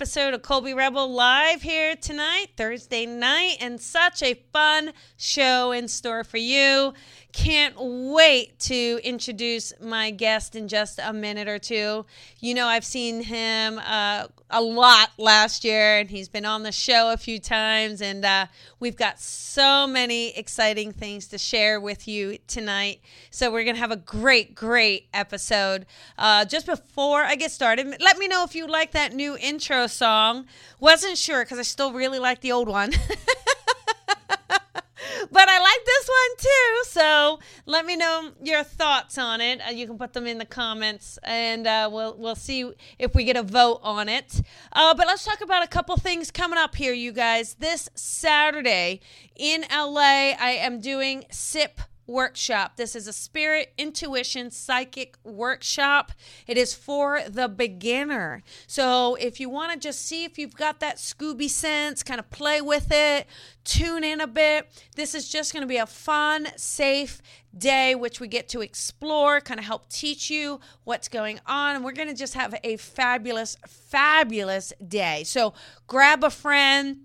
episode of Colby Rebel live here tonight, Thursday night, and such a fun show in store for you. Can't wait to introduce my guest in just a minute or two. You know, I've seen him uh, a lot last year, and he's been on the show a few times, and uh, we've got so many exciting things to share with you tonight. So, we're going to have a great, great episode. Uh, just before I get started, let me know if you like that new intro song. Wasn't sure because I still really like the old one. but I like this one too. So let me know your thoughts on it. Uh, you can put them in the comments, and uh, we'll we'll see if we get a vote on it. Uh, but let's talk about a couple things coming up here, you guys. This Saturday in LA, I am doing SIP workshop. This is a spirit intuition psychic workshop. It is for the beginner. So if you want to just see if you've got that Scooby sense, kind of play with it, tune in a bit. This is just going to be a fun, safe day which we get to explore, kind of help teach you what's going on. And we're going to just have a fabulous, fabulous day. So grab a friend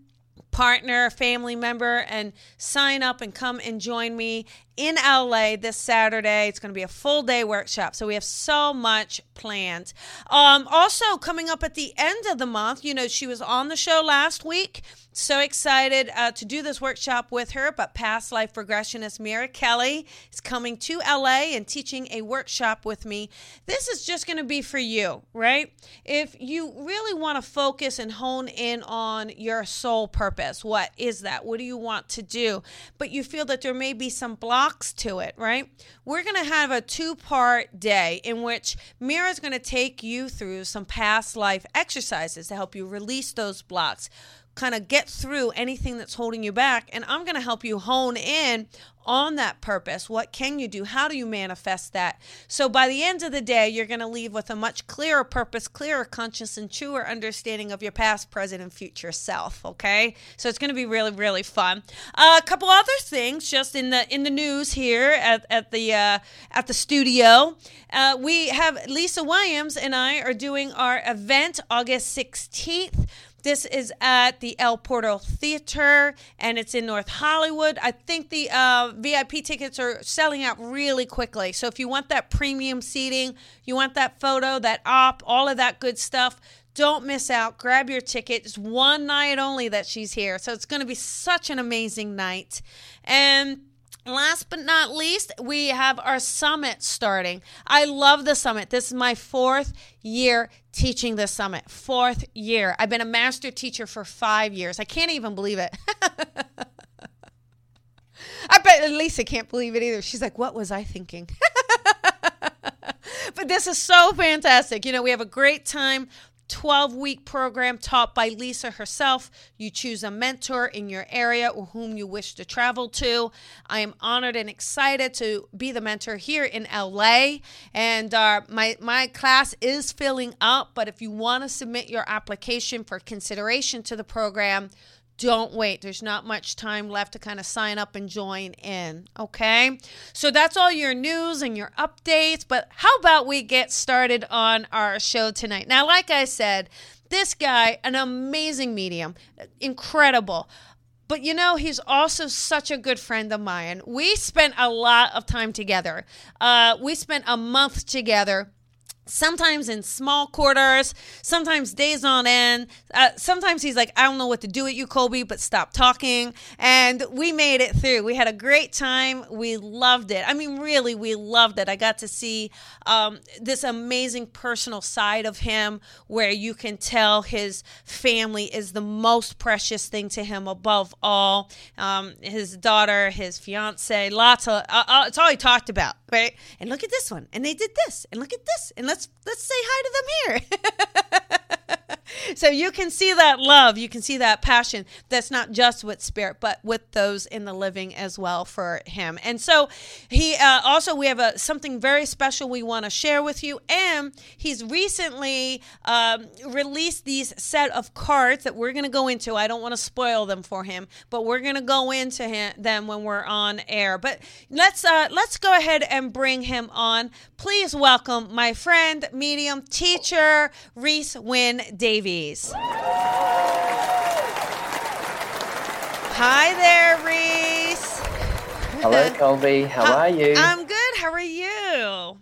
partner, family member, and sign up and come and join me in LA this Saturday. It's going to be a full day workshop. So we have so much planned. Um, also, coming up at the end of the month, you know, she was on the show last week. So excited uh, to do this workshop with her. But past life regressionist Mira Kelly is coming to LA and teaching a workshop with me. This is just going to be for you, right? If you really want to focus and hone in on your soul purpose, what is that? What do you want to do? But you feel that there may be some blocks to it, right? We're going to have a two part day in which Mira is going to take you through some past life exercises to help you release those blocks kind of get through anything that's holding you back. And I'm going to help you hone in on that purpose. What can you do? How do you manifest that? So by the end of the day, you're going to leave with a much clearer purpose, clearer conscious, and truer understanding of your past, present, and future self. Okay, so it's going to be really, really fun. Uh, a couple other things, just in the in the news here at, at the uh, at the studio, uh, we have Lisa Williams and I are doing our event August 16th. This is at the El Portal Theater and it's in North Hollywood. I think the uh, VIP tickets are selling out really quickly. So if you want that premium seating, you want that photo, that op, all of that good stuff, don't miss out. Grab your ticket. It's one night only that she's here. So it's going to be such an amazing night. And Last but not least, we have our summit starting. I love the summit. This is my fourth year teaching the summit. Fourth year. I've been a master teacher for five years. I can't even believe it. I bet Lisa can't believe it either. She's like, What was I thinking? but this is so fantastic. You know, we have a great time 12 week program taught by Lisa herself. You choose a mentor in your area or whom you wish to travel to. I am honored and excited to be the mentor here in LA. And uh, my, my class is filling up, but if you want to submit your application for consideration to the program, don't wait. There's not much time left to kind of sign up and join in. Okay. So that's all your news and your updates. But how about we get started on our show tonight? Now, like I said, this guy, an amazing medium, incredible. But you know, he's also such a good friend of mine. We spent a lot of time together. Uh, we spent a month together sometimes in small quarters, sometimes days on end. Uh, sometimes he's like, I don't know what to do with you, Colby, but stop talking. And we made it through. We had a great time. We loved it. I mean, really, we loved it. I got to see um, this amazing personal side of him where you can tell his family is the most precious thing to him above all. Um, his daughter, his fiance, lots of, uh, uh, it's all he talked about, right? And look at this one. And they did this. And look at this. And let's let's say hi to them here. so you can see that love, you can see that passion that's not just with spirit, but with those in the living as well for him. And so he uh, also we have a something very special we want to share with you, and he's recently um, released these set of cards that we're going to go into. I don't want to spoil them for him, but we're going to go into him, them when we're on air. But let's uh, let's go ahead and bring him on. Please welcome my friend, medium teacher Reese Wynn Davies. Hi there, Reese. Hello, Colby. How are you? I'm good. How are you?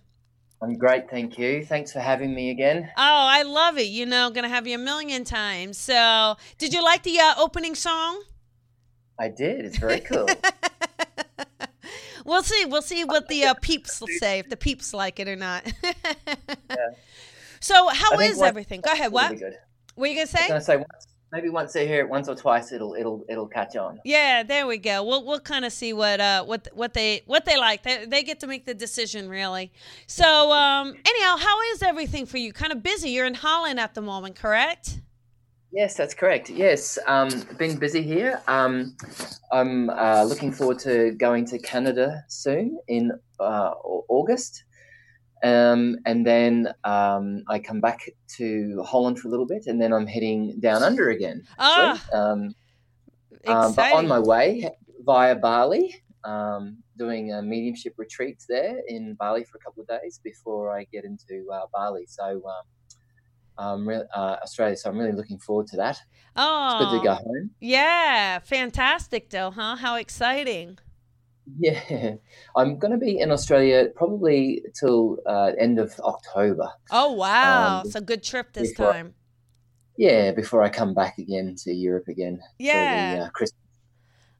I'm great, thank you. Thanks for having me again. Oh, I love it. You know, gonna have you a million times. So, did you like the uh, opening song? I did. It's very cool. we'll see. We'll see what the uh, peeps will say if the peeps like it or not. yeah. So, how is everything? Go ahead. What? Good. What are you gonna say? I was gonna say once, maybe once they hear it once or twice, it'll it'll it'll catch on. Yeah, there we go. We'll we'll kind of see what uh what what they what they like. They they get to make the decision really. So um anyhow, how is everything for you? Kind of busy. You're in Holland at the moment, correct? Yes, that's correct. Yes, um, been busy here. Um, I'm uh, looking forward to going to Canada soon in uh, August. Um, and then um, I come back to Holland for a little bit, and then I'm heading down under again. Ah, um, um, but on my way via Bali, um, doing a mediumship retreats there in Bali for a couple of days before I get into uh, Bali. So, um, re- uh, Australia. So I'm really looking forward to that. Oh, it's good to go home. Yeah, fantastic, though, huh? How exciting! Yeah, I'm going to be in Australia probably till uh, end of October. Oh wow, um, it's a good trip this before, time. Yeah, before I come back again to Europe again. Yeah, the, uh, Christmas.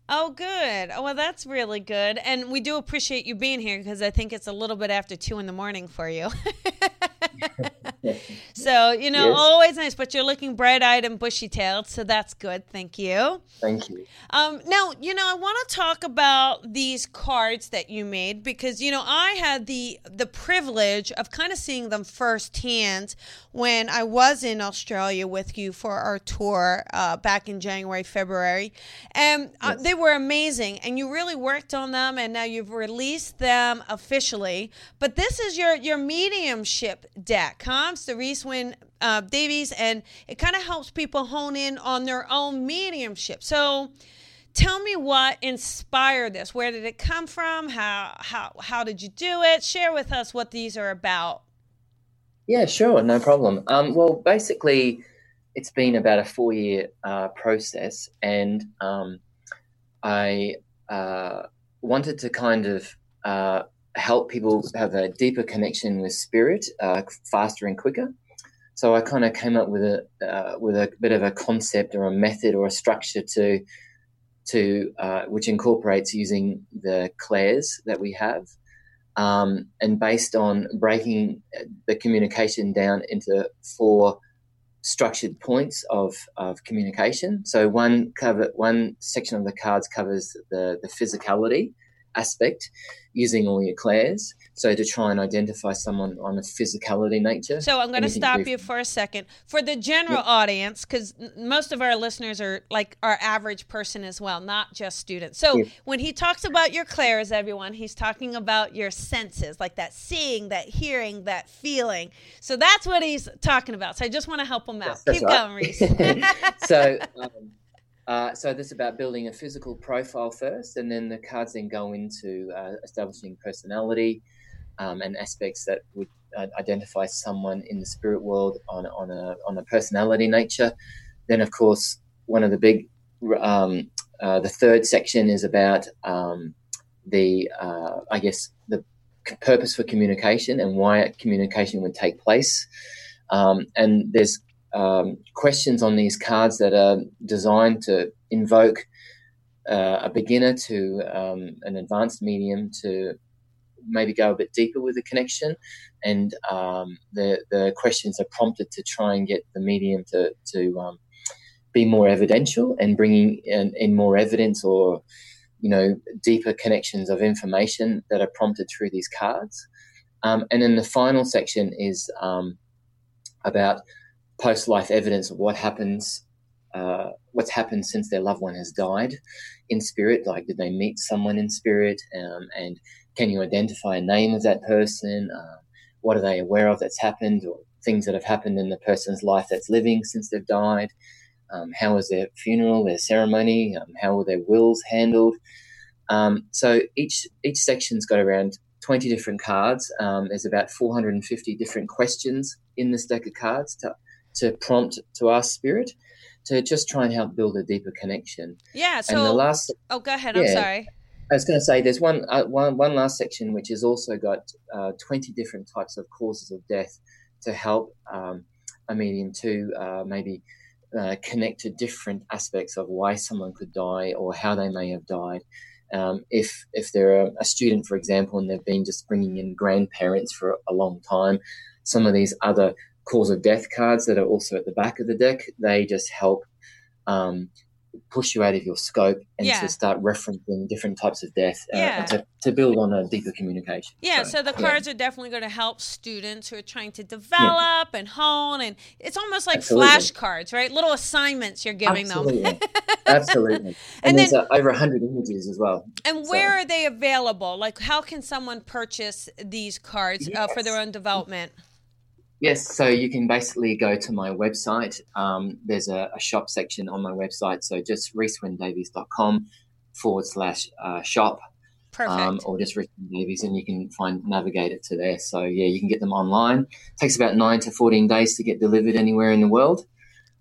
Oh, good. Oh, well, that's really good, and we do appreciate you being here because I think it's a little bit after two in the morning for you. so you know, yes. always nice. But you're looking bright-eyed and bushy-tailed, so that's good. Thank you. Thank you. Um, now, you know, I want to talk about these cards that you made because you know I had the the privilege of kind of seeing them firsthand when I was in Australia with you for our tour uh, back in January, February, and uh, yes. they were amazing. And you really worked on them, and now you've released them officially. But this is your your mediumship deck comes to Reese Wynn uh, Davies, and it kind of helps people hone in on their own mediumship. So, tell me what inspired this. Where did it come from? How how how did you do it? Share with us what these are about. Yeah, sure, no problem. Um, well, basically, it's been about a four year uh, process, and um, I uh, wanted to kind of uh, help people have a deeper connection with spirit uh, faster and quicker. So I kind of came up with a uh, with a bit of a concept or a method or a structure to to uh, which incorporates using the clairs that we have, um, and based on breaking the communication down into four structured points of, of communication. So one cover one section of the cards covers the the physicality aspect using all your clairs. So to try and identify someone on a physicality nature. So I'm going to stop you for a second. For the general yep. audience, because most of our listeners are like our average person as well, not just students. So yep. when he talks about your clairs, everyone, he's talking about your senses, like that seeing, that hearing, that feeling. So that's what he's talking about. So I just want to help him out. Yes, Keep right. going, Reese. so. Um, uh, so this is about building a physical profile first, and then the cards then go into uh, establishing personality um, and aspects that would uh, identify someone in the spirit world on on a on a personality nature. Then, of course, one of the big um, uh, the third section is about um, the uh, I guess the purpose for communication and why communication would take place. Um, and there's um, questions on these cards that are designed to invoke uh, a beginner to um, an advanced medium to maybe go a bit deeper with the connection. And um, the, the questions are prompted to try and get the medium to, to um, be more evidential and bringing in, in, more evidence or you know deeper connections of information that are prompted through these cards. Um, and then the final section is um, about post life evidence of what happens, uh, what's happened since their loved one has died in spirit. Like, did they meet someone in spirit? Um, and can you identify a name of that person? Uh, what are they aware of that's happened, or things that have happened in the person's life that's living since they've died? Um, how was their funeral, their ceremony? Um, how were their wills handled? Um, so each each section's got around 20 different cards. Um, there's about 450 different questions in this deck of cards to, to prompt to our spirit to just try and help build a deeper connection. Yeah. So and the last. Oh, go ahead. Yeah, I'm sorry. I was going to say there's one, uh, one, one last section which has also got uh, 20 different types of causes of death to help um, a medium to uh, maybe uh, connect to different aspects of why someone could die or how they may have died. Um, if if they're a, student, for example, and they've been just bringing in grandparents for a long time, some of these other cause of death cards that are also at the back of the deck, they just help um, push you out of your scope and yeah. to start referencing different types of death uh, yeah. to, to build on a deeper communication. Yeah, so, so the cards yeah. are definitely going to help students who are trying to develop and hone. And it's almost like flashcards, right? Little assignments you're giving Absolutely. them. Absolutely. And, and there's then, uh, over 100 images as well. And where so. are they available? Like, how can someone purchase these cards yes. uh, for their own development? Yes, so you can basically go to my website. Um, there's a, a, shop section on my website. So just reeswyndavies.com forward slash uh, shop. Perfect. Um, or just Davies, and you can find navigate it to there. So yeah, you can get them online. It takes about nine to fourteen days to get delivered anywhere in the world,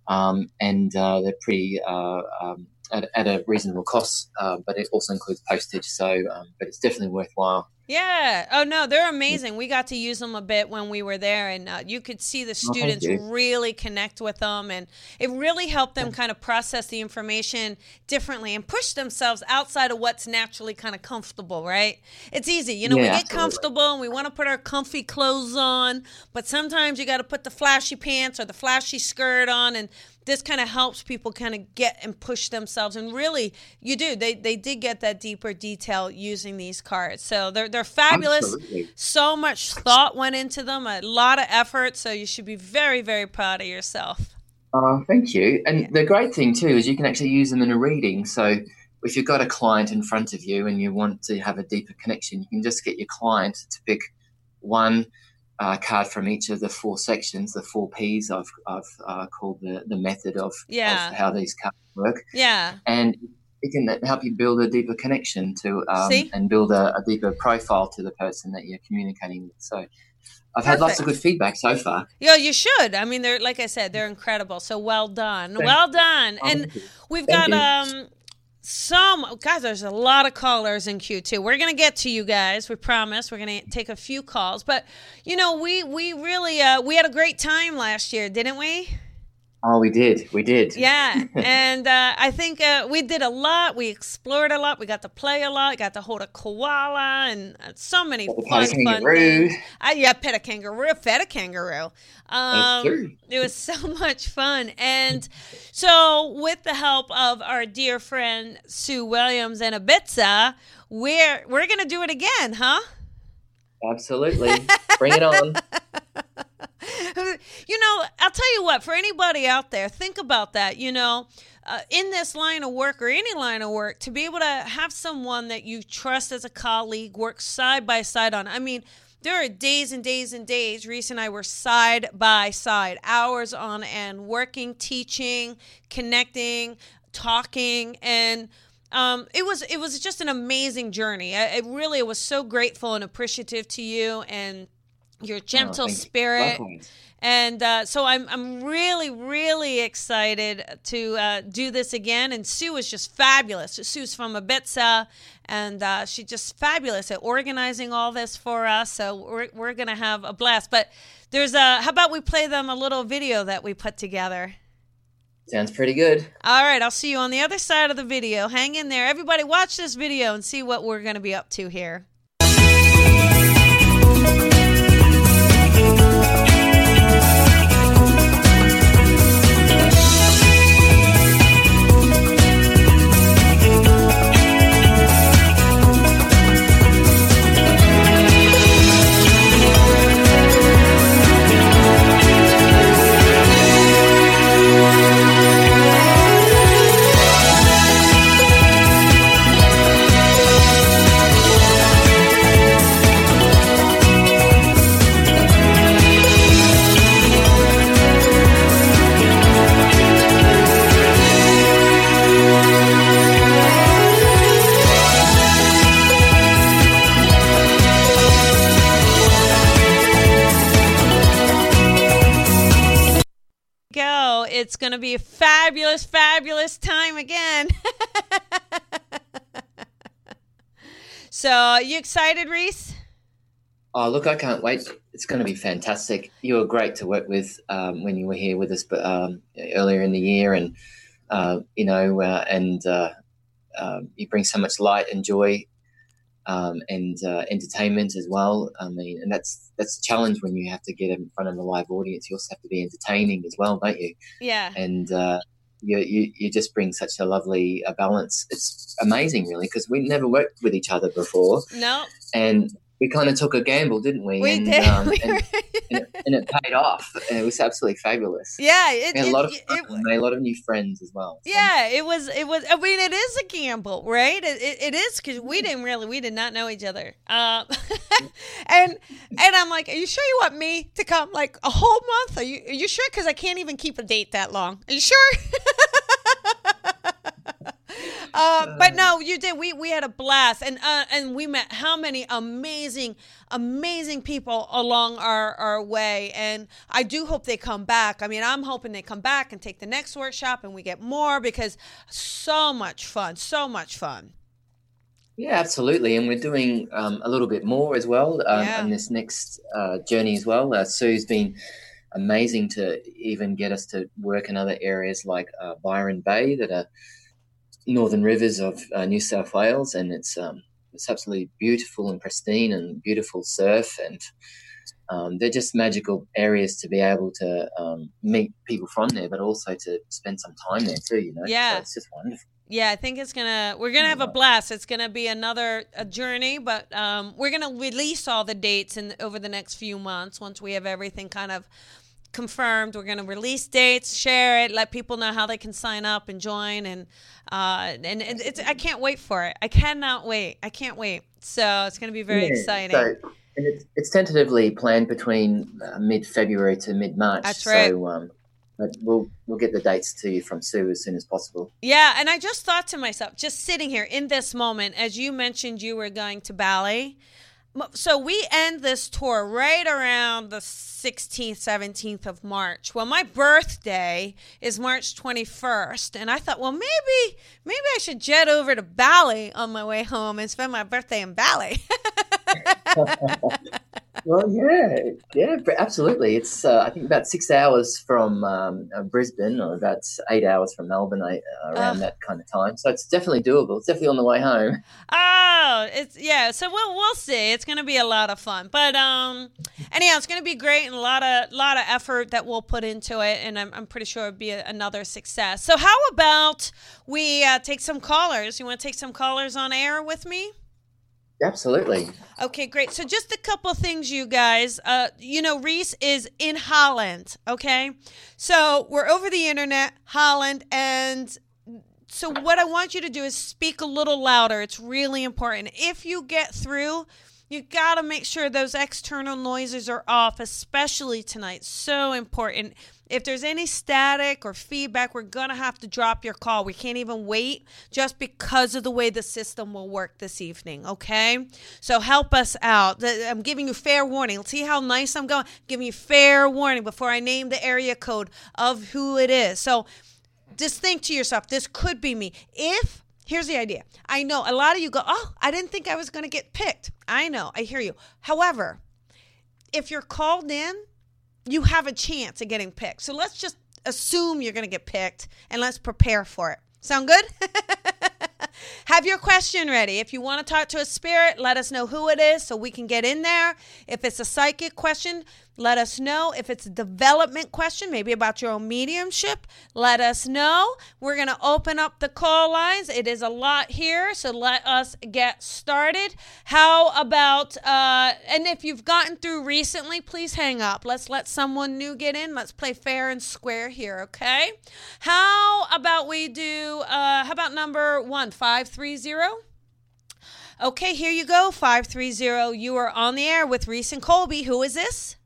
um, and uh, they're pretty uh, um, at, at, a reasonable cost. Uh, but it also includes postage. So, um, but it's definitely worthwhile. Yeah. Oh no, they're amazing. We got to use them a bit when we were there, and uh, you could see the oh, students oh, really connect with them, and it really helped them kind of process the information differently and push themselves outside of what's naturally kind of comfortable. Right? It's easy, you know. Yeah, we get absolutely. comfortable and we want to put our comfy clothes on, but sometimes you got to put the flashy pants or the flashy skirt on, and this kind of helps people kind of get and push themselves and really you do they they did get that deeper detail using these cards. So they're they're fabulous. Absolutely. so much thought went into them a lot of effort so you should be very very proud of yourself. Oh thank you. And yeah. the great thing too is you can actually use them in a reading. So if you've got a client in front of you and you want to have a deeper connection you can just get your client to pick one uh, card from each of the four sections, the four P's I've, I've uh, called the, the method of, yeah. of how these cards work. Yeah. And it can help you build a deeper connection to um, and build a, a, deeper profile to the person that you're communicating with. So I've Perfect. had lots of good feedback so far. Yeah, you should. I mean, they're like I said, they're incredible. So well done, Thank well done. You. And we've Thank got you. um some guys there's a lot of callers in q2 we're gonna get to you guys we promise. We're gonna take a few calls. But you know we we really uh we had a great time last year didn't we Oh, we did. We did. Yeah. and uh, I think uh, we did a lot. We explored a lot. We got to play a lot. Got to hold a koala and uh, so many fun, fun things. Uh, yeah, pet a kangaroo, fed a kangaroo. Um, it was so much fun. And so, with the help of our dear friend Sue Williams and Ibiza, we're, we're going to do it again, huh? Absolutely. Bring it on. you know, I'll tell you what, for anybody out there, think about that. You know, uh, in this line of work or any line of work, to be able to have someone that you trust as a colleague work side by side on. I mean, there are days and days and days. Reese and I were side by side, hours on end, working, teaching, connecting, talking, and um, it was it was just an amazing journey. I, it really was so grateful and appreciative to you and your oh, gentle oh, spirit. And uh, so I'm, I'm really, really excited to uh, do this again. And Sue is just fabulous. Sue's from Ibiza, and uh, she's just fabulous at organizing all this for us. So we're, we're going to have a blast. But there's a, how about we play them a little video that we put together? Sounds pretty good. All right, I'll see you on the other side of the video. Hang in there. Everybody, watch this video and see what we're going to be up to here. It's going to be a fabulous, fabulous time again. so, you excited, Reese? Oh, look, I can't wait. It's going to be fantastic. You were great to work with um, when you were here with us but, um, earlier in the year. And, uh, you know, uh, and uh, um, you bring so much light and joy um, and uh, entertainment as well. I mean, and that's that's a challenge when you have to get in front of a live audience. You also have to be entertaining as well, don't you? Yeah. And uh, you, you you just bring such a lovely uh, balance. It's amazing, really, because we never worked with each other before. No. And we kind of took a gamble, didn't we? We and, did. Um, We and, and, it, and it paid off. And it was absolutely fabulous. yeah. It, We had it- a lot of fun, it- and made a lot of new friends as well. So, Yeah, it was. It was. I mean, it is a gamble, right? It, is because we didn't really, we did not know each other. Uh, and and I'm like, are you sure you want me to come like a whole month? Are you are you sure? Because I can't even keep a date that long. Are you sure? Uh, but no, you did. We we had a blast, and uh, and we met how many amazing, amazing people along our our way. And I do hope they come back. I mean, I'm hoping they come back and take the next workshop, and we get more because so much fun, so much fun. Yeah, absolutely. And we're doing um, a little bit more as well um, Yeah. on this next uh, journey as well. Uh, Sue's been amazing to even get us to work in other areas like uh, Byron Bay that are northern rivers of uh, New South Wales. And it's, um, it's absolutely beautiful and pristine and beautiful surf. And um, they're just magical areas to be able to um, meet people from there, but also to spend some time there too, you know? Yeah. So it's just wonderful. Yeah, I think it's gonna. We're gonna have a blast. It's gonna be another a journey, but um, we're gonna release all the dates in over the next few months once we have everything kind of confirmed. We're gonna release dates, share it, let people know how they can sign up and join, and uh, and it- it's. I can't wait for it. I cannot wait. I can't wait. So it's gonna be very Yeah, exciting. So, and it's, it's tentatively planned between uh, mid February to mid March. That's right. So, um, but we'll we'll get the dates to you from Sue as soon as possible. Yeah, and I just thought to myself, just sitting here in this moment, as you mentioned you were going to Bali. So we end this tour right around the 16th, 17th of March. Well, my birthday is March 21st, and I thought, well, maybe maybe I should jet over to Bali on my way home and spend my birthday in Bali. Well, yeah, yeah, absolutely. It's uh, I think about six hours from um, uh, Brisbane, or about eight hours from Melbourne, uh, around Ugh. that kind of time. So it's definitely doable. It's definitely on the way home. Oh, it's yeah. So we'll we'll see. It's gonna be a lot of fun. But um, anyhow, it's gonna be great and a lot of lot of effort that we'll put into it, and I'm I'm pretty sure it'll be a, another success. So how about we uh, take some callers? You want to take some callers on air with me? Absolutely. Okay, great. So just a couple things, you guys. Uh, you know, Reese is in Holland. Okay, so we're over the internet, Holland, and so what I want you to do is speak a little louder. It's really important. If you get through, you got to make sure those external noises are off, especially tonight. So important. If there's any static or feedback, we're going to have to drop your call. We can't even wait just because of the way the system will work this evening, okay? So help us out. I'm giving you fair warning. See how nice I'm going? giving you fair warning before I name the area code of who it is. So just think to yourself, this could be me. If here's the idea. I know a lot of you go, "Oh, I didn't think I was going to get picked." I know. I hear you. However, if you're called in, you have a chance of getting picked. So let's just assume you're going to get picked and let's prepare for it. Sound good? Have your question ready. If you want to talk to a spirit, let us know who it is so we can get in there. If it's a psychic question, let us know. If it's a development question, maybe about your own mediumship, let us know. We're going to open up the call lines. It is a lot here, so let us get started. How about, uh, and if you've gotten through recently, please hang up. Let's let someone new get in. Let's play fair and square here, okay? How about we do, uh, how about number one, 530? Okay, here you go, 530. You are on the air with Reese and Colby. Who is this?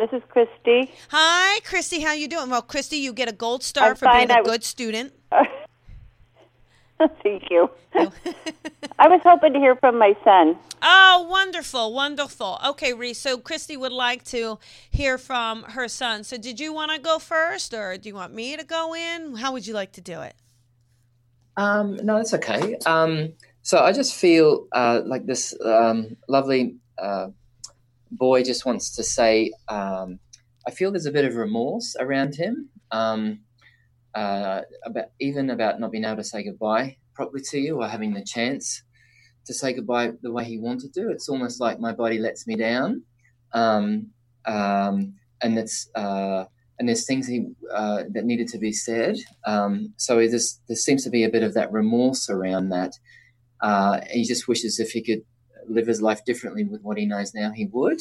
This is Christy. Hi, Christy. How you doing? Well, Christy, you get a gold star I'm for being fine. a I was- good student. Thank you. I was hoping to hear from my son. Oh, wonderful, wonderful. Okay, Reese. So Christy would like to hear from her son. So did you want to go first, or do you want me to go in? How would you like to do it? Um, no, that's okay. Um, so I just feel uh, like this um, lovely uh, boy just wants to say, um, I feel there's a bit of remorse around him, um, uh, about even about not being able to say goodbye properly to you or having the chance to say goodbye the way he wanted to. It's almost like my body lets me down, um, um, and it's uh, and there's things he, uh, that needed to be said. Um, so there seems to be a bit of that remorse around that. Uh, he just wishes if he could live his life differently with what he knows now, he would.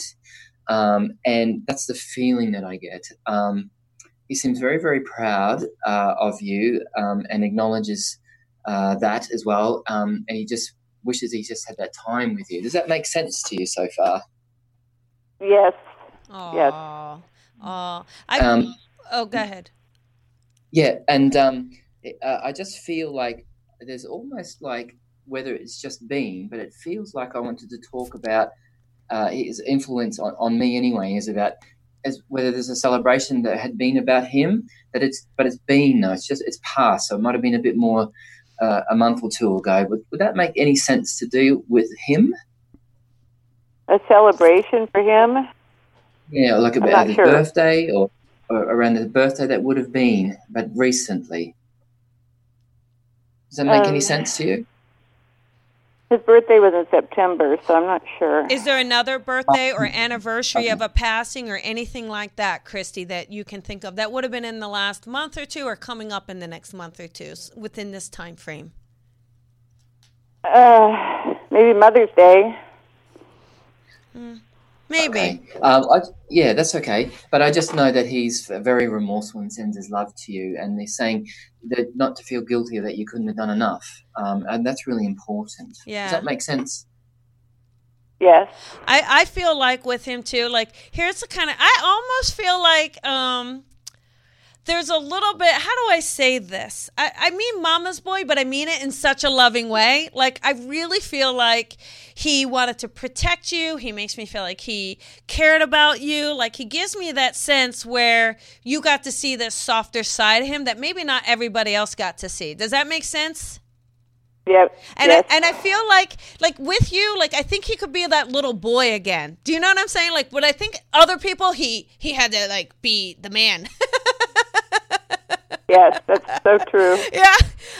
Um, and that's the feeling that I get. Um, he seems very, very proud uh, of you um, and acknowledges uh, that as well. Um, and he just wishes he just had that time with you. Does that make sense to you so far? Yes. Aww. Yes. Oh, I. Um, oh, go ahead. Yeah, and um, uh, I just feel like there's almost like whether it's just been, but it feels like I wanted to talk about uh, his influence on, on me anyway. Is about as whether there's a celebration that had been about him that it's, but it's been no, it's just it's past. So it might have been a bit more uh, a month or two ago. Would, would that make any sense to do with him? A celebration for him? Yeah, like about his sure. birthday or, or around the birthday that would have been, but recently. Does that make any Um, sense to you? His birthday was in September, so I'm not sure. Is there another birthday or anniversary of a passing or anything like that, Christy, that you can think of that would have been in the last month or two or coming up in the next month or two within this time frame? Uh, maybe Mother's Day. Maybe. Okay. Um, I, yeah, that's okay. But I just know that he's very remorseful and sends his love to you, and they're saying that not to feel guilty that you couldn't have done enough, um, and that's really important. Yeah. Does that make sense? Yes. I, I feel like with him too, like here's the kind of I almost feel like um there's a little bit how do I say this? I, I mean mama's boy, but I mean it in such a loving way. Like I really feel like he wanted to protect you. He makes me feel like he cared about you. Like he gives me that sense where you got to see this softer side of him that maybe not everybody else got to see. Does that make sense? Yep. And yes. I, and I feel like like with you, like I think he could be that little boy again. Do you know what I'm saying? Like, but I think other people, he he had to like be the man. yes, that's so true. yeah.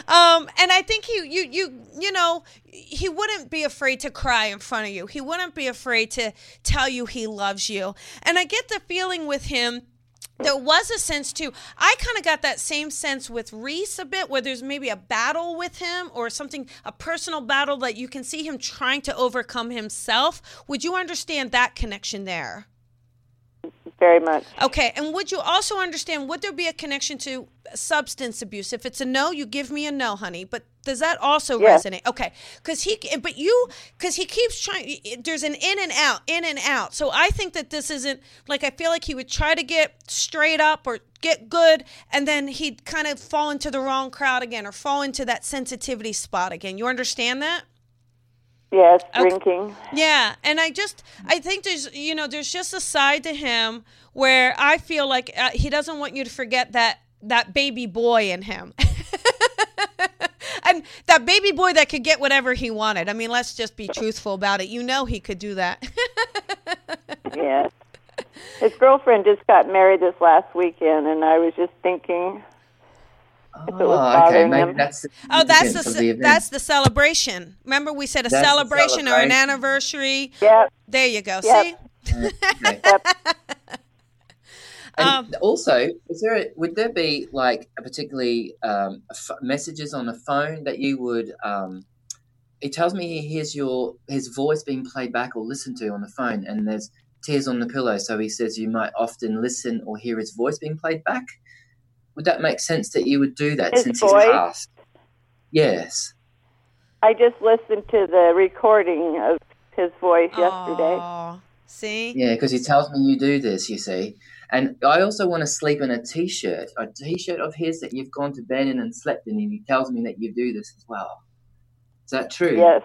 Um, and I think he you you you know he wouldn't be afraid to cry in front of you. He wouldn't be afraid to tell you he loves you. And I get the feeling with him there was a sense too. I kind of got that same sense with Reese a bit, where there's maybe a battle with him or something, a personal battle that you can see him trying to overcome himself. Would you understand that connection there? Very much. Okay, and would you also understand? Would there be a connection to substance abuse? If it's a no, you give me a no, honey. But does that also Yes. resonate? Okay, because he, but you, because he keeps trying. There's an in and out, in and out. So I think that this isn't like I feel like he would try to get straight up or get good, and then he'd kind of fall into the wrong crowd again or fall into that sensitivity spot again. You understand that? Yes, Okay. drinking. Yeah, and I just I think there's you know there's just a side to him where I feel like uh, he doesn't want you to forget that that baby boy in him. and that baby boy that could get whatever he wanted. I mean, let's just be truthful about it. You know he could do that. Yes. His girlfriend just got married this last weekend, and I was just thinking, Oh, okay. bothering Maybe that's the oh, that's the, significance of ce- the that's the celebration. Remember we said a That's the celebration or an anniversary. yep, There you go. Yep. See? Okay. yep. And Um, also, is there a, would there be like a particularly um, a f- messages on the phone that you would? Um, he tells me he hears your his voice being played back or listened to on the phone, and there's tears on the pillow. So he says you might often listen or hear his voice being played back. Would that make sense that you would do that His since voice? he's passed? Yes. I just listened to the recording of his voice yesterday. See? Yeah, because he tells me you do this, you see. And I also want to sleep in a t shirt, a t shirt of his that you've gone to bed in and slept in, and he tells me that you do this as well. Is that true? Yes.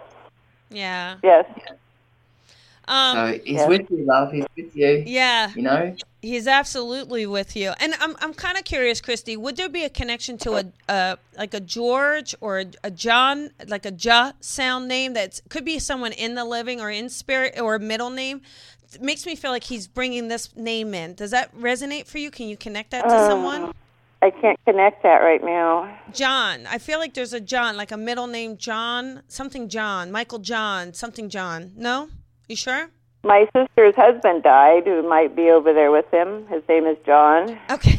Yeah. Yes. Um, So he's Yeah. with you, love. He's with you. yeah. You know? He's absolutely with you. And I'm I'm kind of curious, Christy, would there be a connection to a uh like a George or a, a John, like a Ja sound name that could be someone in the living or in spirit or a middle name? It makes me feel like he's bringing this name in. Does that resonate for you? Can you connect that to Uh, someone? I can't connect that right now. John. I feel like there's a John, like a middle name John, something John, Michael John, something John. No? You sure? My sister's husband died, who might be over there with him. His name is John. Okay.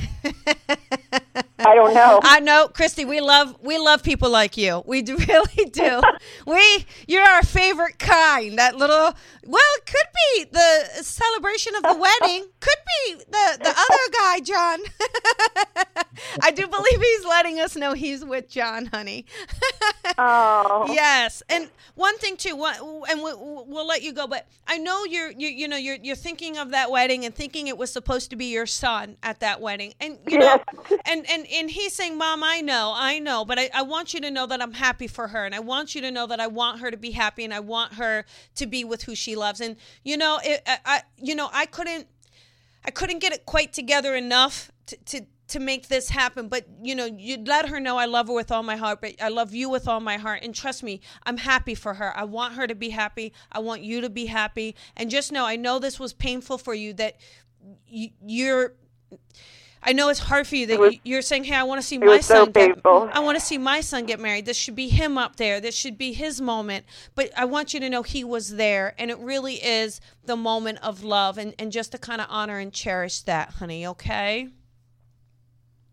I don't know. I know, Christy. We love we love people like you. We do, really do. we you're our favorite kind. That little well, it could be the celebration of the wedding. Could be the the other guy, John. I do believe he's letting us know he's with John, honey. Oh. Yes, and one thing too, and we, we'll let you go. But I know you're, you, you know, you're, you're thinking of that wedding and thinking it was supposed to be your son at that wedding, and you know, and and and he's saying, "Mom, I know, I know, but I, I want you to know that I'm happy for her, and I want you to know that I want her to be happy, and I want her to be with who she loves." And you know, it, I, I, you know, I couldn't, I couldn't get it quite together enough to. to to make this happen but you know you let her know i love her with all my heart but i love you with all my heart and trust me i'm happy for her i want her to be happy i want you to be happy and just know i know this was painful for you that you, you're I know it's hard for you that was- you- you're saying, "Hey, I want to see my was so son get. I want to see my son get married. This should be him up there. This should be his moment." But I want you to know he was there, and it really is the moment of love, and and just to kind of honor and cherish that, honey. Okay?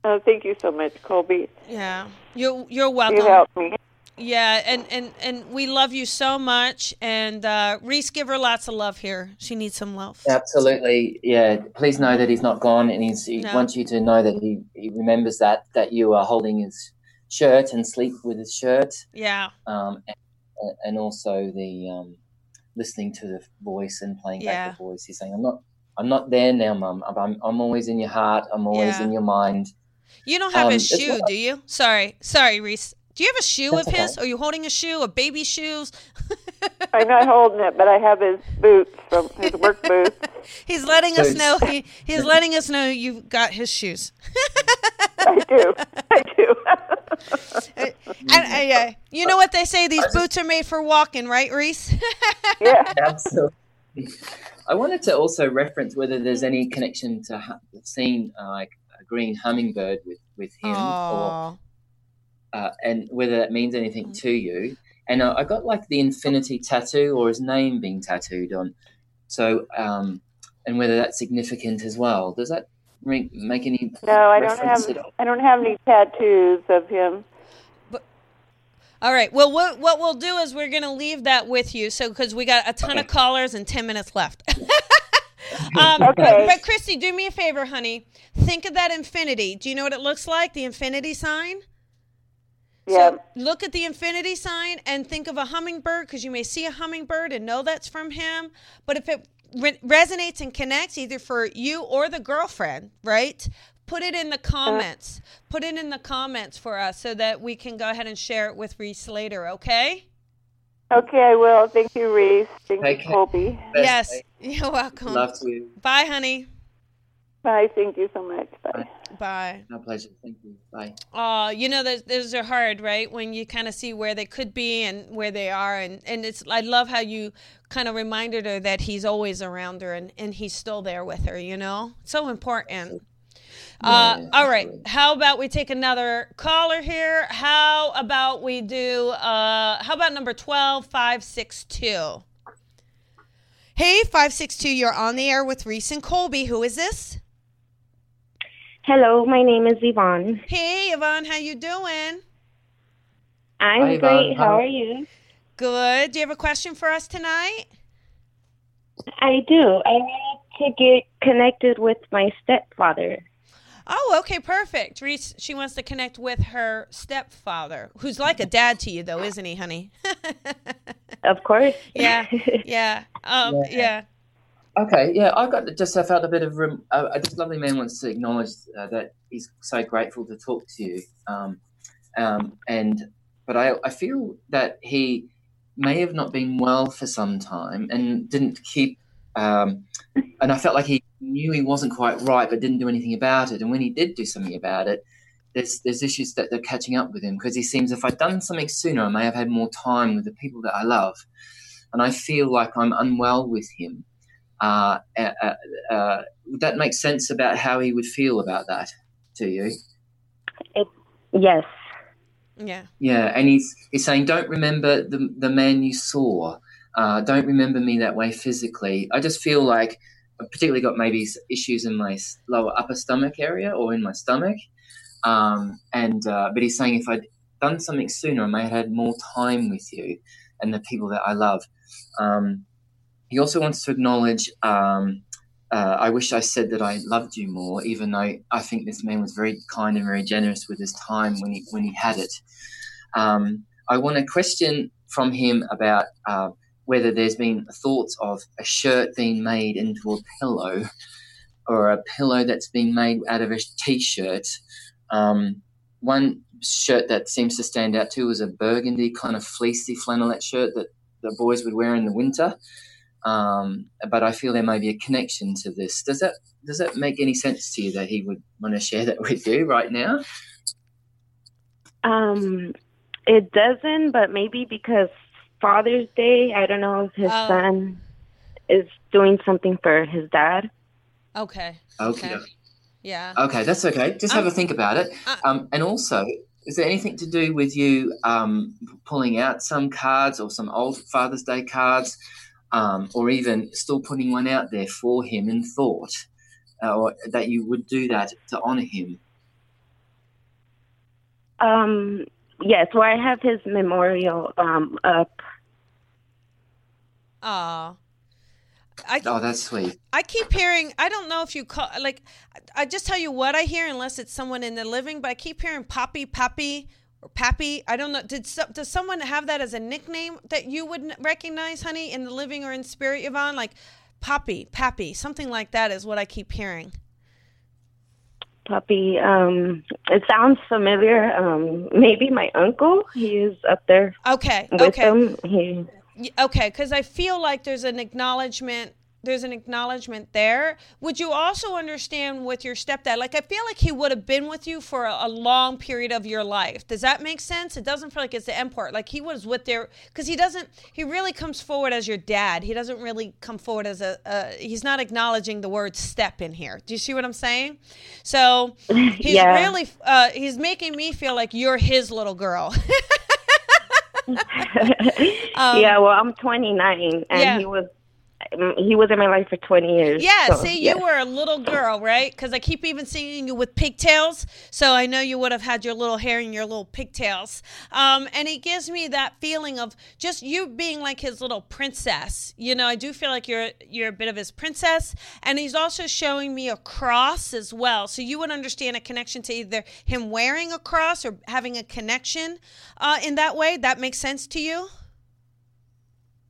Oh, thank you so much, Colby. Yeah, you're you're welcome. You helped me. Yeah, and and and we love you so much. And uh, Reese, give her lots of love here. She needs some love. Absolutely. Yeah. Please know that he's not gone, and he's, he No. wants you to know that he, he remembers that that you are holding his shirt and sleep with his shirt, Yeah, um, and, and also the um, listening to the voice and playing Yeah. back the voice. He's saying, "I'm not, I'm not there now, Mum. I'm, I'm, always in your heart. I'm always Yeah. in your mind." you don't have Um, his shoe, do you? Sorry, sorry, Reese. Do you have a shoe That's of his? okay. Are you holding a shoe? A baby shoes? I'm not holding it, but I have his boots from his work boots. He's letting us know he, he's letting us know you've got his shoes. I do. I do. and, and, uh, you know what they say? These boots are made for walking, right, Reese? yeah. Absolutely. I wanted to also reference whether there's any connection to hu- seeing uh, like a green hummingbird with with him, or Aw. Uh, and whether that means anything to you. And uh, I got like the infinity tattoo or his name being tattooed on. So, um, and whether that's significant as well. Does that re- make any No, I don't have. I don't have any tattoos of him. All right. Well, what what we'll do is we're gonna leave that with you. So because we got a ton of callers and ten minutes left. um, Okay. But Christy, do me a favor, honey. Think of that infinity. Do you know what it looks like? The infinity sign. Yeah. So look at the infinity sign and think of a hummingbird because you may see a hummingbird and know that's from him. But if it re- resonates and connects either for you or the girlfriend, right? Put it in the uh-huh. comments. Put it in the comments for us so that we can go ahead and share it with Reese later, okay? Okay, I will. Thank you, Reese. Thank Take you, care. Colby. Best yes. day. You're welcome. Love to you. Bye, honey. Bye. Thank you so much. Bye. Bye. Bye. My pleasure. Thank you. Bye. Oh, you know, those, those are hard, right? When you kind of see where they could be and where they are. And, and it's, I love how you kind of reminded her that he's always around her and, and he's still there with her, you know? So important. Uh, Yeah, all right. absolutely. How about we take another caller here? How about we do, uh, how about number 12562? Hey, 562, you're on the air with Reese and Colby. Who is this? Hello, my name is Yvonne. Hey, Yvonne, how you doing? I'm Hi, great. How How- are you? Good. Do you have a question for us tonight? I do. I wanted to get connected with my stepfather. Oh, okay, perfect. Reese, she wants to connect with her stepfather, who's like a dad to you, though, isn't he, honey? Of course. yeah, yeah, um, yeah. Yeah. Okay, yeah, I got just I felt a bit of room. Uh, this lovely man wants to acknowledge uh, that he's so grateful to talk to you, um, um, and but I I feel that he may have not been well for some time and didn't keep, um, and I felt like he knew he wasn't quite right, but didn't do anything about it. And when he did do something about it, there's there's issues that they're catching up with him because he seems if I'd done something sooner, I may have had more time with the people that I love, and I feel like I'm unwell with him uh, uh, uh, would that make sense about how he would feel about that to you? It, yes. Yeah. Yeah, and he's he's saying, don't remember the the man you saw. Uh, don't remember me that way physically. I just feel like I've particularly got maybe issues in my lower upper stomach area or in my stomach. Um, and uh, but he's saying if I'd done something sooner, I may have had more time with you and the people that I love. Um, he also wants to acknowledge. Um, uh, I wish I said that I loved you more, even though I think this man was very kind and very generous with his time when he when he had it. Um, I want a question from him about uh, whether there's been thoughts of a shirt being made into a pillow, or a pillow that's been made out of a t-shirt. Um, one shirt that seems to stand out too is a burgundy kind of fleecy flannelette shirt that the boys would wear in the winter. Um, but I feel there may be a connection to this. Does that does that make any sense to you that he would want to share that with you right now? Um, it doesn't, but maybe because Father's Day, I don't know if his oh. son is doing something for his dad. Okay. Okay. okay. Yeah. Okay, that's okay. Just have um, a think about it. Uh, um, and also, is there anything to do with you um, pulling out some cards or some old Father's Day cards um, or even still putting one out there for him in thought, uh, or that you would do that to honor him? Um, yes, well, I have his memorial um, up. Oh. I, oh, that's sweet. I keep hearing. I don't know if you call like. I just tell you what I hear, unless it's someone in the living. But I keep hearing "poppy, poppy," or Pappy. I don't know. Did so, does someone have that as a nickname that you would recognize, honey, in the living or in spirit, Yvonne? Like Poppy, Pappy, something like that is what I keep hearing. Puppy. Um, it sounds familiar. Um, maybe my uncle. He is up there. Okay. With okay. Him. He. Okay, because I feel like there's an acknowledgement there's an acknowledgement there. Would you also understand with your stepdad? Like, I feel like he would have been with you for a, a, long period of your life. Does that make sense? It doesn't feel like it's the end part. Like, he was with there because he doesn't, he really comes forward as your dad. He doesn't really come forward as a, a, he's not acknowledging the word step in here. Do you see what I'm saying? So, he's yeah. really, uh, he's making me feel like you're his little girl. um, yeah, well, I'm 29 and yeah. he was he was in my life for 20 years. Yeah, so, see, yes. you were a little girl, right? Because I keep even seeing you with pigtails. So I know you would have had your little hair and your little pigtails. Um, and he gives me that feeling of just you being like his little princess. You know, I do feel like you're you're a bit of his princess. And he's also showing me a cross as well. So you would understand a connection to either him wearing a cross or having a connection uh, in that way. That makes sense to you?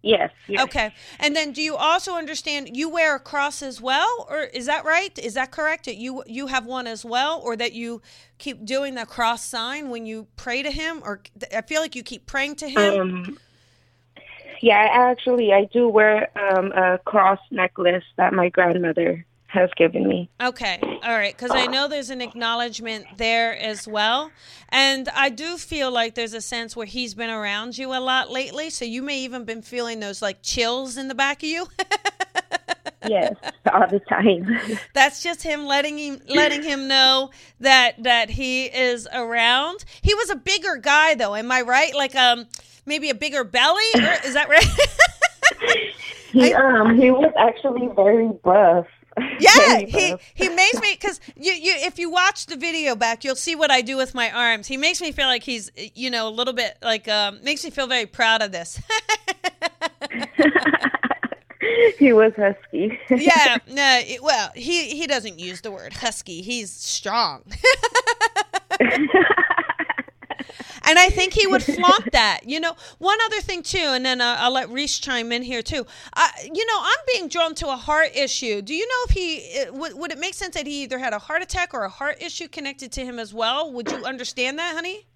Yes, yes, Okay. And then do you also understand you wear a cross as well or is that right? Is that correct? That you you have one as well or that you keep doing the cross sign when you pray to him or I feel like you keep praying to him? Um, yeah, actually I do wear um, a cross necklace that my grandmother has given me. Okay. All right. Because I know there's an acknowledgement there as well. And I do feel like there's a sense where he's been around you a lot lately. So you may even been feeling those like chills in the back of you. yes, all the time. That's just him letting him letting him know that that he is around. He was a bigger guy though, am I right? Like um maybe a bigger belly? Or, is that right? he um he was actually very buff. Yeah, he he makes me because you you if you watch the video back, you'll see what I do with my arms. He makes me feel like he's you know a little bit like um, makes me feel very proud of this. he was husky. yeah, no, it, well, he he doesn't use the word husky. He's strong. And I think he would flaunt that. You know, one other thing too, and then uh, I'll let Reese chime in here too. Uh, you know, I'm being drawn to a heart issue. Do you know if he it, would, would it make sense that he either had a heart attack or a heart issue connected to him as well? Would you understand that, honey?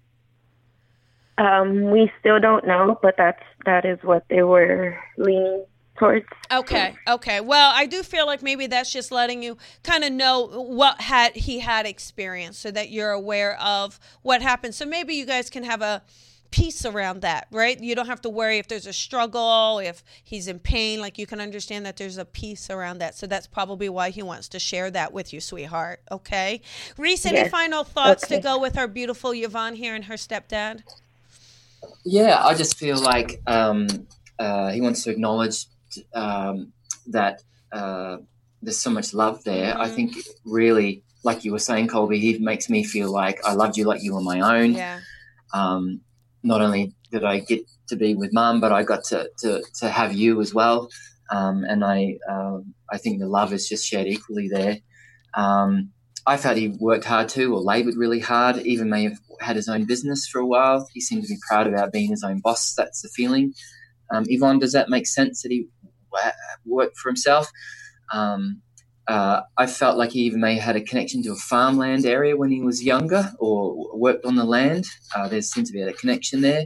Um, we still don't know, but that's that is what they were leaning towards. Okay, okay. Well, I do feel like maybe that's just letting you kind of know what had he had experienced, so that you're aware of what happened. So maybe you guys can have a peace around that, right? You don't have to worry if there's a struggle, if he's in pain. Like you can understand that there's a peace around that. So that's probably why he wants to share that with you, sweetheart. Okay. Reese, any final thoughts Okay. to go with our beautiful Yvonne here and her stepdad? Yeah, I just feel like um, uh, he wants to acknowledge um, that uh, there's so much love there. I Mhm. think really, like you were saying, Colby, he makes me feel like I loved you like you were my own. Yeah. Um, not only did I get to be with mum, but I got to, to, to have you as well. Um, and I um, I think the love is just shared equally there. Um, I felt he worked hard too, or laboured really hard. Even may have had his own business for a while. He seemed to be proud about being his own boss. That's the feeling. Um, Yvonne, does that make sense that he worked for himself? Um, uh, I felt like he even may have had a connection to a farmland area when he was younger, or worked on the land. Uh, there seems to be a connection there,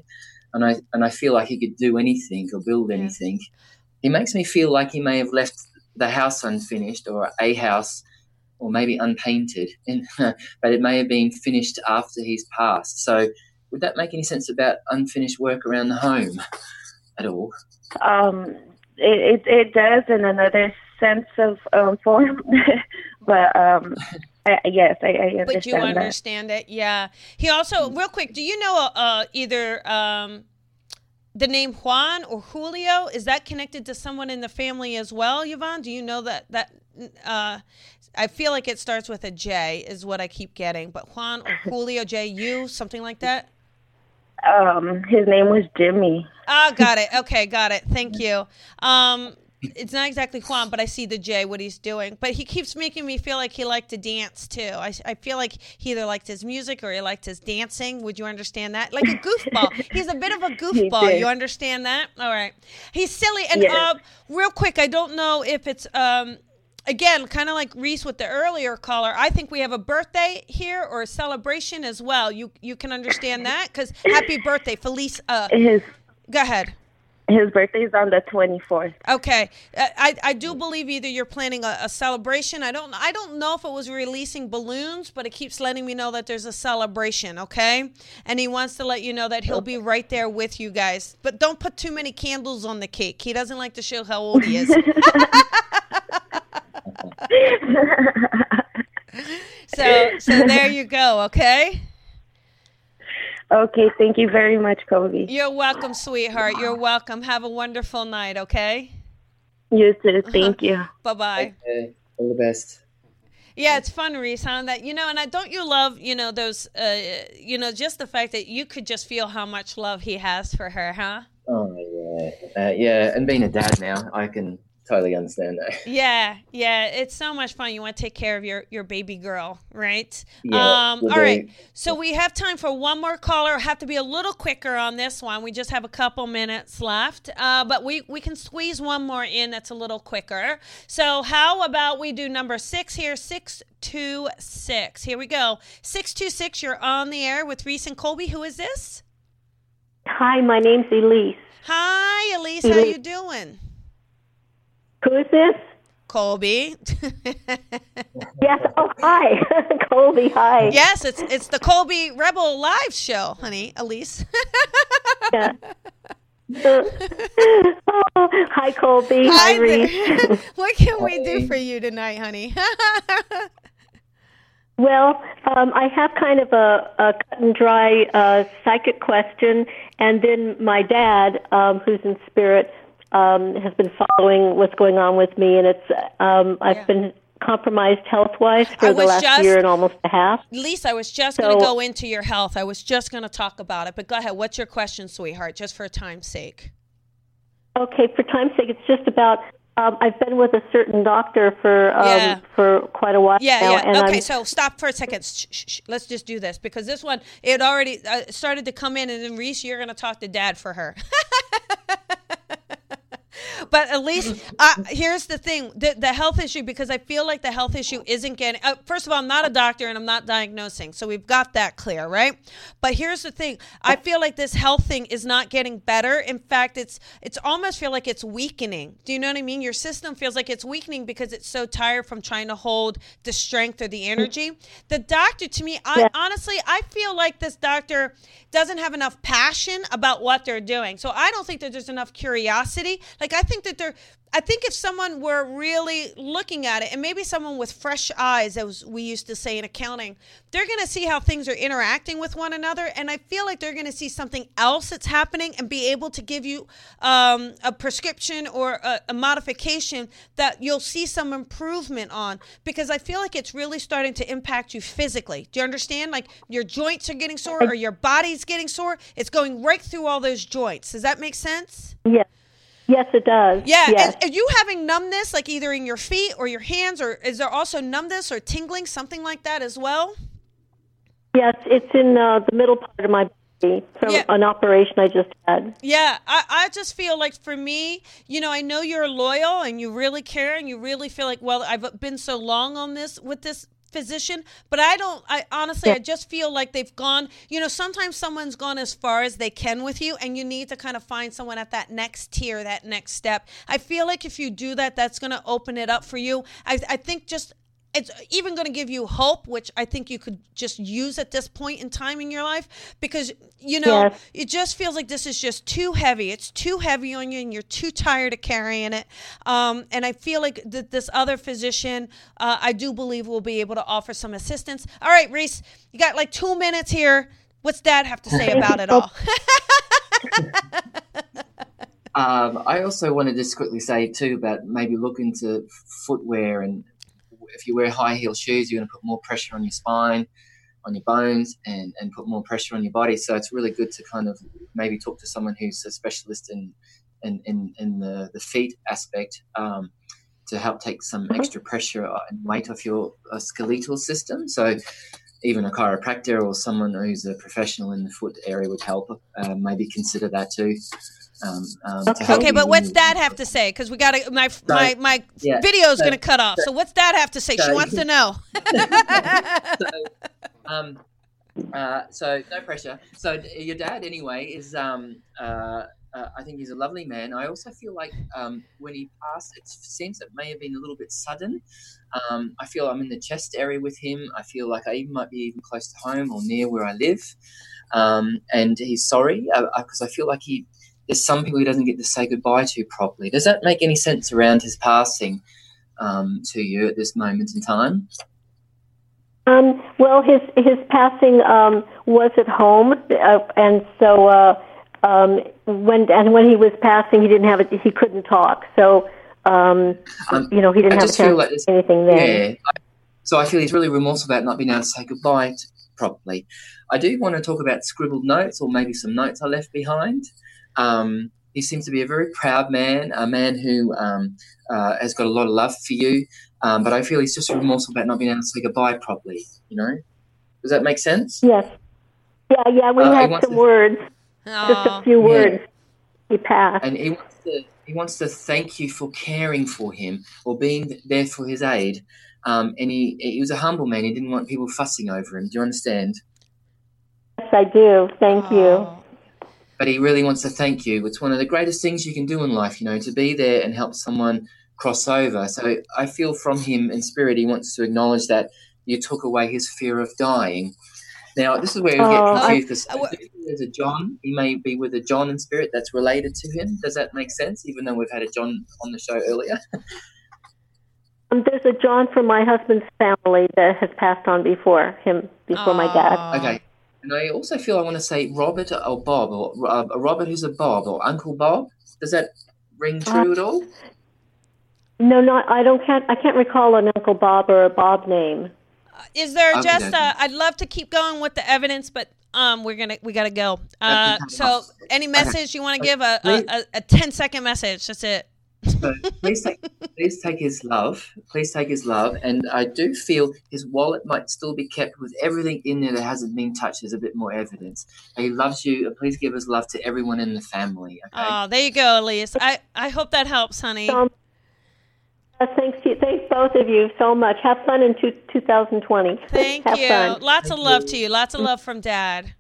and I and I feel like he could do anything or build Yeah. anything. He makes me feel like he may have left the house unfinished, or a house, or maybe unpainted, and, but it may have been finished after he's passed. So, would that make any sense about unfinished work around the home at all? Um, it, it it does in another sense of um, form, but um, I, yes, I, I understand But you that. understand it, yeah. He also, real quick, do you know uh, either um, the name Juan or Julio? Is that connected to someone in the family as well, Yvonne? Do you know that that? Uh, I feel like it starts with a J, is what I keep getting. But Juan or Julio, J U, something like that. Um, his name was Jimmy. Ah, got it. Okay, got it. Thank you. Um, it's not exactly Juan, but I see the J, what he's doing. But he keeps making me feel like he liked to dance too. I, I feel like he either liked his music or he liked his dancing. Would you understand that? Like a goofball. he's a bit of a goofball. You understand that? All right. He's silly. And Yes. uh, real quick, I don't know if it's. Um, Again, kind of like Reese with the earlier caller, I think we have a birthday here or a celebration as well. You you can understand that because happy birthday, Felice. Uh, His go ahead. his birthday is on the twenty fourth. Okay, Uh, I I do believe either you're planning a, a celebration. I don't I don't know if it was releasing balloons, but it keeps letting me know that there's a celebration. Okay, and he wants to let you know that he'll be right there with you guys. But don't put too many candles on the cake. He doesn't like to show how old he is. so so there you go. Okay. Okay, thank you very much, Kobe. You're welcome, sweetheart. You're welcome. Have a wonderful night. Okay. You too. Thank you. Bye bye. Okay, all the best. Yeah, it's fun, Reese, huh? That you know, and I don't you love, you know, those, uh, you know, just the fact that you could just feel how much love he has for her, huh? Oh yeah, uh, yeah. And being a dad now, I can totally understand that. Yeah, yeah, it's so much fun. You want to take care of your your baby girl, right? Yeah, um, we'll all do. right. So we have time for one more caller. Have to be a little quicker on this one. We just have a couple minutes left, uh, but we we can squeeze one more in. That's a little quicker. So how about we do number six here? Six two six. Here we go. Six two six. You're on the air with Reese and Colby. Who is this? Hi, my name's Elise. Hi, Elise. How you doing? Who is this? Colby. Yes. Oh, hi, Colby. Hi. yes, it's it's the Colby Rebel Live show, honey. Elise. Yeah. Oh, hi, Colby. Hi, Hi Reese. what can we do for you tonight, honey? Well, um, I have kind of a, a cut and dry uh, psychic question, and then my dad, um, who's in spirit, um, has been following what's going on with me, and it's um, I've Yeah. been compromised health wise for the last just- year and almost a half. Lisa, I was just going to go into your health. I was just going to talk about it, but go ahead. What's your question, sweetheart? Just for time's sake. Okay, for time's sake, it's just about Um, I've been with a certain doctor for um, Yeah. for quite a while Yeah, now, yeah. and okay, I'm, so stop for a second. Shh, shh, shh. Let's just do this because this one it already uh, started to come in, and then Reese, you're going to talk to Dad for her. but at least uh, here's the thing: the, the health issue because I feel like the health issue isn't getting. Uh, first of all, I'm not a doctor and I'm not diagnosing, so we've got that clear, right? But here's the thing: I feel like this health thing is not getting better. In fact, it's it's almost feel like it's weakening. Do you know what I mean? Your system feels like it's weakening because it's so tired from trying to hold the strength or the energy. The doctor, to me, I Yeah. honestly, I feel like this doctor doesn't have enough passion about what they're doing. So I don't think that there's enough curiosity. Like I think that they're I think if someone were really looking at it, and maybe someone with fresh eyes, as we used to say in accounting, they're going to see how things are interacting with one another. And I feel like they're going to see something else that's happening and be able to give you um, a prescription or a, a modification that you'll see some improvement on. Because I feel like it's really starting to impact you physically. Do you understand? Like your joints are getting sore or your body's getting sore. It's going right through all those joints. Does that make sense? yes, yes, it does. Yeah. yes. Is, are you having numbness, like either in your feet or your hands, or is there also numbness or tingling, something like that as well? yes, it's in uh, the middle part of my body from Yeah. an operation I just had. Yeah, I, I just feel like for me, you know, I know you're loyal and you really care and you really feel like, well, I've been so long on this with this physician, but I don't, I honestly, I just feel like they've gone, you know, sometimes someone's gone as far as they can with you and you need to kind of find someone at that next tier, that next step. I feel like if you do that, that's going to open it up for you. I, I think just, it's even going to give you hope, which I think you could just use at this point in time in your life because, you know, Yes. it just feels like this is just too heavy. It's too heavy on you and you're too tired of carrying it. Um, and I feel like that this other physician, uh, I do believe will be able to offer some assistance. All right, Reese, you got like two minutes here. What's dad have to say about it all? Um, I also want to just quickly say too about maybe look into footwear and if you wear high heel shoes, you're going to put more pressure on your spine, on your bones, and, and put more pressure on your body. So it's really good to kind of maybe talk to someone who's a specialist in in, in, in the, the feet aspect um, to help take some extra pressure and weight off your uh, skeletal system. So even a chiropractor or someone who's a professional in the foot area would help. Uh, maybe consider that too. Um, um, to help okay, but what's in- dad have to say? Because we got to, my, my, my yeah, video's so- going to cut off. So what's dad have to say? She wants to know. um, uh, so no pressure. So your dad, anyway, is um, uh, uh, I think he's a lovely man. I also feel like um, when he passed, it seems it may have been a little bit sudden. Um, I feel I'm in the chest area with him. I feel like I even might be even close to home or near where I live. Um, and he's sorry because I feel like he there's some people he doesn't get to say goodbye to properly. Does that make any sense around his passing um, to you at this moment in time? Um, well, his his passing um, was at home, uh, and so uh, um, when and when he was passing, he didn't have it. He couldn't talk, so um, Um, you know he didn't I have a chance like this- anything there. Yeah. So I feel he's really remorseful about not being able to say goodbye to, properly. I do want to talk about scribbled notes or maybe some notes I left behind. Um, he seems to be a very proud man, a man who um, uh, has got a lot of love for you. Um, but I feel he's just remorseful about not being able to say goodbye properly. You know, does that make sense? Yes. Yeah, yeah. We Uh, had wants some to- words, just a Aw. few Yeah. words. He passed. And he wants to he wants to thank you for caring for him or being there for his aid. Um, and he he was a humble man. He didn't want people fussing over him. Do you understand? Yes, I do. Thank you. But he really wants to thank you. It's one of the greatest things you can do in life, you know, to be there and help someone cross over. So I feel from him in spirit, he wants to acknowledge that you took away his fear of dying. Now, this is where we get Oh. confused because there's a John, he may be with a John in spirit that's related to him. Does that make sense? Even though we've had a John on the show earlier. Um, there's a John from my husband's family that has passed on before him, before my dad. Okay. And I also feel I want to say Robert or Bob, or uh, Robert who's a Bob, or Uncle Bob. Does that ring true at all? No, no, I don't. Can't I can't recall an Uncle Bob or a Bob name. Is there Okay, just? okay. Uh, I'd love to keep going with the evidence, but um, we're gonna we gotta go. Uh, so, any message you want to give? A, a, Please. a, a 10 second message. That's it. So please take, please take his love. Please take his love. And I do feel his wallet might still be kept with everything in there that hasn't been touched. There's a bit more evidence. He loves you. Please give his love to everyone in the family. Okay? Oh, there you go, Elise. I, I hope that helps, honey. Um, uh, thanks, to, thanks both of you so much. Have fun in two, 2020. Thank Have you. Fun. Lots Thank of love you. to you. Lots of love from Dad.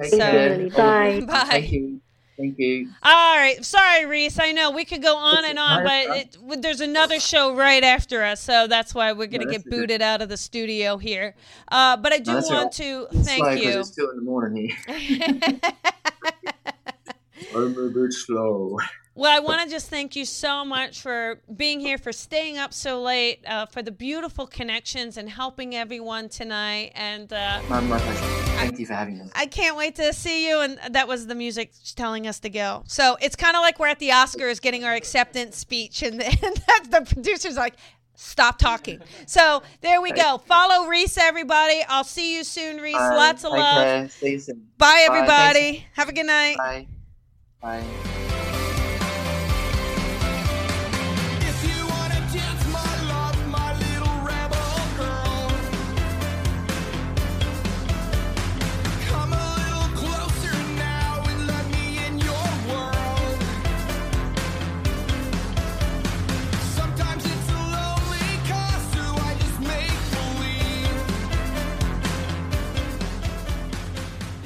Take So- care. Bye. Bye. Thank you. Thank you. All right. Sorry, Reese. I know we could go on and on, but it, there's another show right after us, so that's why we're going to No, get booted out of the studio here. Uh, but I do No, want all to It's thank 'cause you. It's two in the morning here. I'm a bit slow. Well, I want to just thank you so much for being here, for staying up so late, uh, for the beautiful connections and helping everyone tonight. And uh, My, my pleasure. Thank you for having me. I can't wait to see you. And that was the music telling us to go. So it's kind of like we're at the Oscars getting our acceptance speech, and that's the producer's like, stop talking. So there we go. Follow Reese, everybody. I'll see you soon, Reese. Bye. Lots of Take love. care. See you soon. Bye, Bye. everybody. Thanks. Have a good night. Bye. Bye.